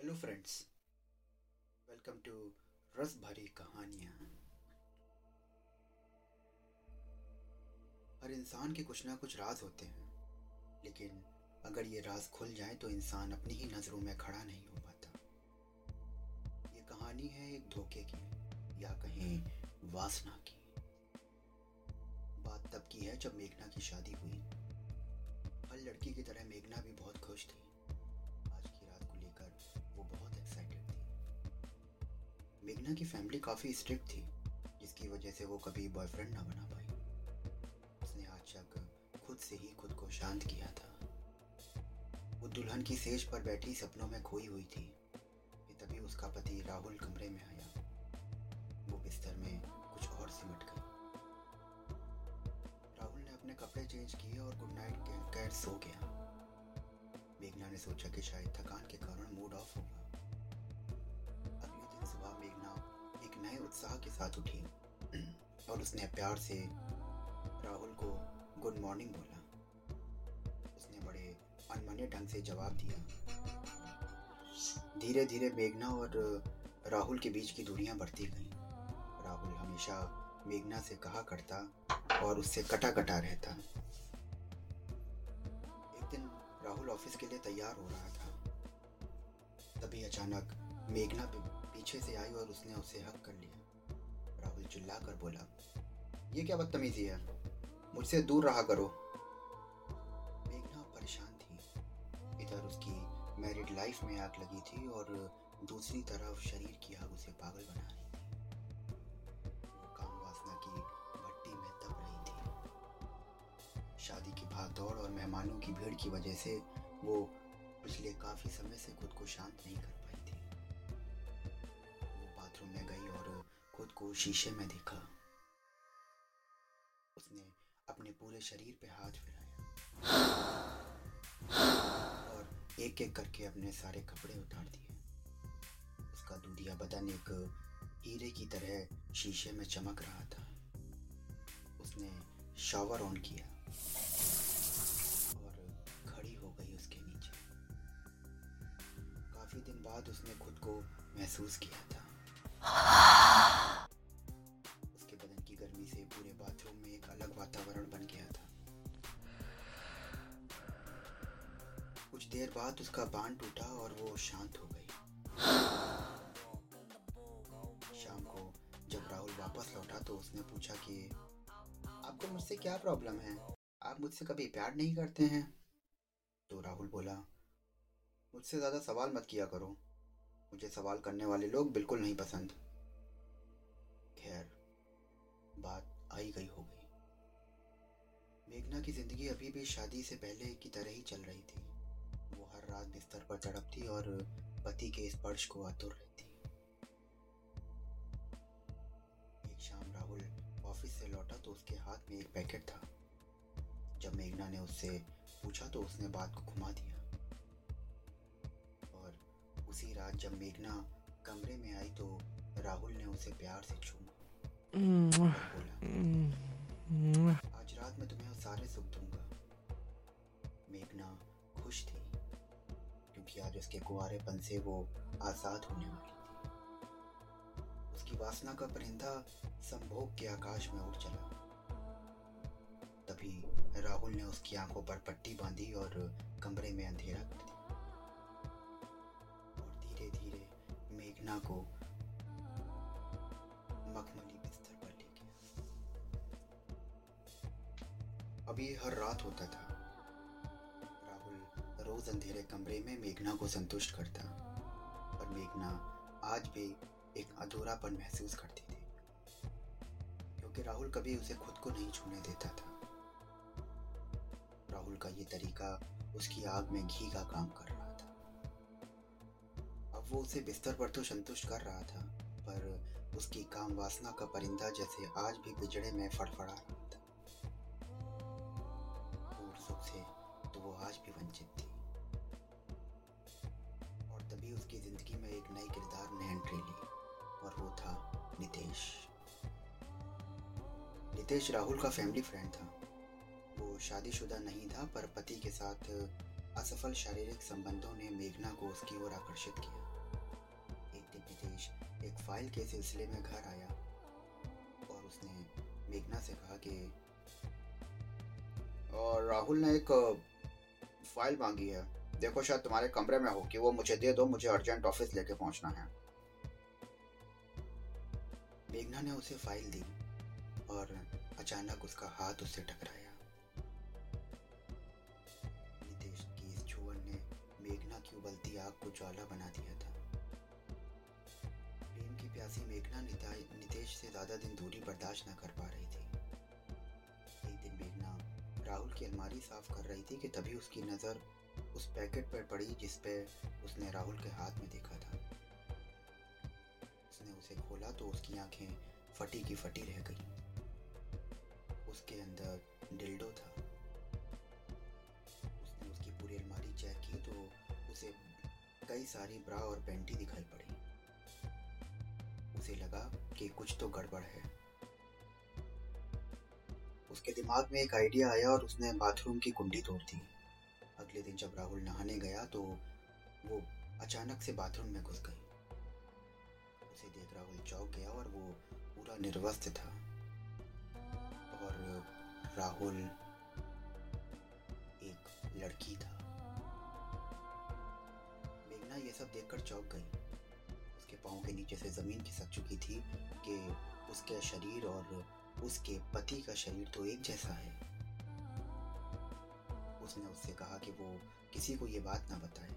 Hello friends welcome to रस भरी कहानियाँ हर इंसान के कुछ ना कुछ राज होते हैं, लेकिन अगर ये राज खुल जाए तो इंसान अपनी ही नज़रों में खड़ा नहीं हो पाता। ये कहानी है एक धोखे की, या कहीं वासना की। बात तब की है जब मेघना की शादी हुई। हर लड़की की तरह मेघना भी बहुत खुश थी। मेघना की फैमिली काफ़ी स्ट्रिक्ट थी, जिसकी वजह से वो कभी बॉयफ्रेंड ना बना पाई। उसने आज तक खुद से ही खुद को शांत किया था। वो दुल्हन की सेज पर बैठी सपनों में खोई हुई थी। तभी उसका पति राहुल कमरे में आया। वो बिस्तर में कुछ और सिमट गई। राहुल ने अपने कपड़े चेंज किए और गुड नाइट कहकर सो गया। मेघना ने सोचा कि शायद थकान के कारण मूड ऑफ़ होगा। नए उत्साह के साथ उठी और उसने प्यार से राहुल को गुड मॉर्निंग बोला। उसने बड़े अनमने ढंग से जवाब दिया। धीरे धीरे मेघना और राहुल के बीच की दूरियाँ बढ़ती गईं। राहुल हमेशा मेघना से कहा करता और उससे कटा कटा रहता। एक दिन राहुल ऑफ़िस के लिए तैयार हो रहा था। तभी अचानक मेघना पी- पीछे से आई और उसने उसे हक कर लिया। राहुल चिल्ला कर बोला, ये क्या बदतमीजी है? मुझसे दूर रहा करो। मेघना परेशान थी। इधर उसकी मैरिड लाइफ में आग लगी थी और दूसरी तरफ़ शरीर की आग उसे पागल बना रही वो काम वासना की भट्टी में तप रही थी। शादी की भाग दौड़ और मेहमानों की भीड़ की वजह से वो पिछले काफ़ी समय से खुद को शांत नहीं कर में गई और खुद को शीशे में देखा। उसने अपने पूरे शरीर पे हाथ फिराया। और एक एक करके अपने सारे कपड़े उतार दिए। उसका दूधिया बदन एक हीरे की तरह शीशे में चमक रहा था। उसने शावर ऑन किया और खड़ी हो गई उसके नीचे। काफ़ी दिन बाद उसने खुद को महसूस किया था। उसके बदन की गर्मी से पूरे बाथरूम में एक अलग वातावरण बन गया था। कुछ देर बाद उसका बाँध टूटा और वो शांत हो गई। शाम को जब राहुल वापस लौटा तो उसने पूछा कि, आपको मुझसे क्या प्रॉब्लम है? आप मुझसे कभी प्यार नहीं करते हैं? तो राहुल बोला, मुझसे ज़्यादा सवाल मत किया करो। मुझे सवाल करने वाले लोग बिल्कुल नहीं पसंद। खैर, बात आई गई हो गई। मेघना की ज़िंदगी अभी भी शादी से पहले की तरह ही चल रही थी। वो हर रात बिस्तर पर तड़पती और पति के स्पर्श को आतुर रहती। एक शाम राहुल ऑफ़िस से लौटा तो उसके हाथ में एक पैकेट था। जब मेघना ने उससे पूछा तो उसने बात को घुमा दिया। उसी रात जब मेघना कमरे में आई तो राहुल ने उसे प्यार से छूमा बोला, आज रात मैं तुम्हें सारे सुख दूँगा। मेघना खुश थी, क्योंकि आज उसके कुंवारेपन से वो आज़ाद होने वाली थी। उसकी वासना का परिंदा संभोग के आकाश में उड़ चला। तभी राहुल ने उसकी आँखों पर पट्टी बांधी और कमरे में अंधेरा कर दिया। मेघना को मखमली बिस्तर पर ले गया अभी हर रात होता था। राहुल रोज अंधेरे कमरे में मेघना को संतुष्ट करता पर मेघना आज भी एक अधूरापन महसूस करती थी, क्योंकि राहुल कभी उसे खुद को नहीं छूने देता था। राहुल का ये तरीका उसकी आग में घी का काम कर रहा वो उसे बिस्तर पर तो संतुष्ट कर रहा था, पर उसकी काम वासना का परिंदा जैसे आज भी पिजड़े में फड़फड़ा रहा था पूर्ण सुख से तो वो आज भी वंचित थी। और तभी उसकी ज़िंदगी में एक नई किरदार ने एंट्री ली, और वो था नितेश। नितेश राहुल का फैमिली फ्रेंड था। वो शादीशुदा नहीं था, पर पति के साथ असफल शारीरिक संबंधों ने मेघना को उसकी ओर आकर्षित किया। फ़ाइल के सिलसिले में घर आया और उसने मेघना से कहा कि और राहुल ने एक फ़ाइल मांगी है। देखो शायद तुम्हारे कमरे में हो कि वो मुझे दे दो, मुझे अर्जेंट ऑफ़िस लेके पहुँचना है। मेघना ने उसे फ़ाइल दी और अचानक उसका हाथ उससे टकराया। नितेश की इस छुअन ने मेघना की उबलती आग को ज्वाला बना दिया था। प्यासी मेघना नितेश से ज़्यादा दिन दूरी बर्दाश्त न कर पा रही थी। एक दिन मेघना राहुल की अलमारी साफ़ कर रही थी कि तभी उसकी नज़र उस पैकेट पर पड़ी जिस पे उसने राहुल के हाथ में देखा था। उसने उसे खोला तो उसकी आँखें फटी की फटी रह गई। उसके अंदर डिल्डो था। उसने उसकी पूरी अलमारी चेक की तो उसे कई सारी ब्रा और पेंटी दिखाई पड़ी। कि कुछ तो गड़बड़ है। उसके दिमाग में एक आइडिया आया और उसने बाथरूम की कुंडी तोड़ दी। अगले दिन जब राहुल नहाने गया तो वो अचानक से बाथरूम में घुस गई। उसे देख राहुल चौक गया और वो पूरा निर्वस्त था। और राहुल एक लड़की था। मेघना ये सब देखकर चौंक गई। पाँव के नीचे से ज़मीन खिसक चुकी थी कि उसके शरीर और उसके पति का शरीर तो एक जैसा है। उसने उससे कहा कि वो किसी को ये बात ना बताए।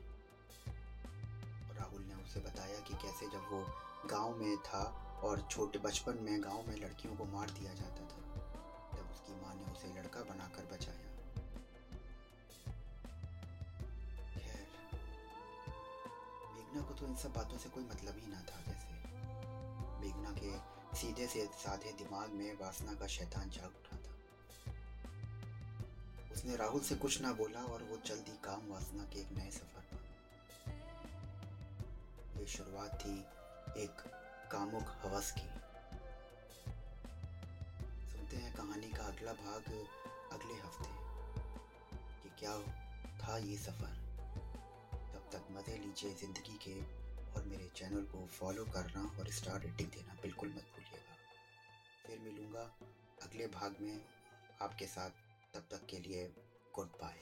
राहुल ने उसे बताया कि कैसे जब वो गाँव में था और छोटे बचपन में गाँव में लड़कियों को मार दिया जाता था, तब उसकी माँ ने उसे लड़का बनाकर बचाया। तो इन सब बातों से कोई मतलब ही ना था, जैसे मेघना के सीधे से साधे दिमाग में वासना का शैतान जाग उठा था। उसने राहुल से कुछ ना बोला और वो चल दी काम वासना के एक नए सफ़र पर ये शुरुआत थी एक कामुक हवस की। सुनते हैं कहानी का अगला भाग अगले हफ़्ते कि क्या था ये सफ़र। तक मज़े लीजिए ज़िंदगी के और मेरे चैनल को फॉलो करना और स्टार रेटिंग देना बिल्कुल मत भूलिएगा। फिर मिलूँगा अगले भाग में। आपके साथ तब तक के लिए गुड बाय।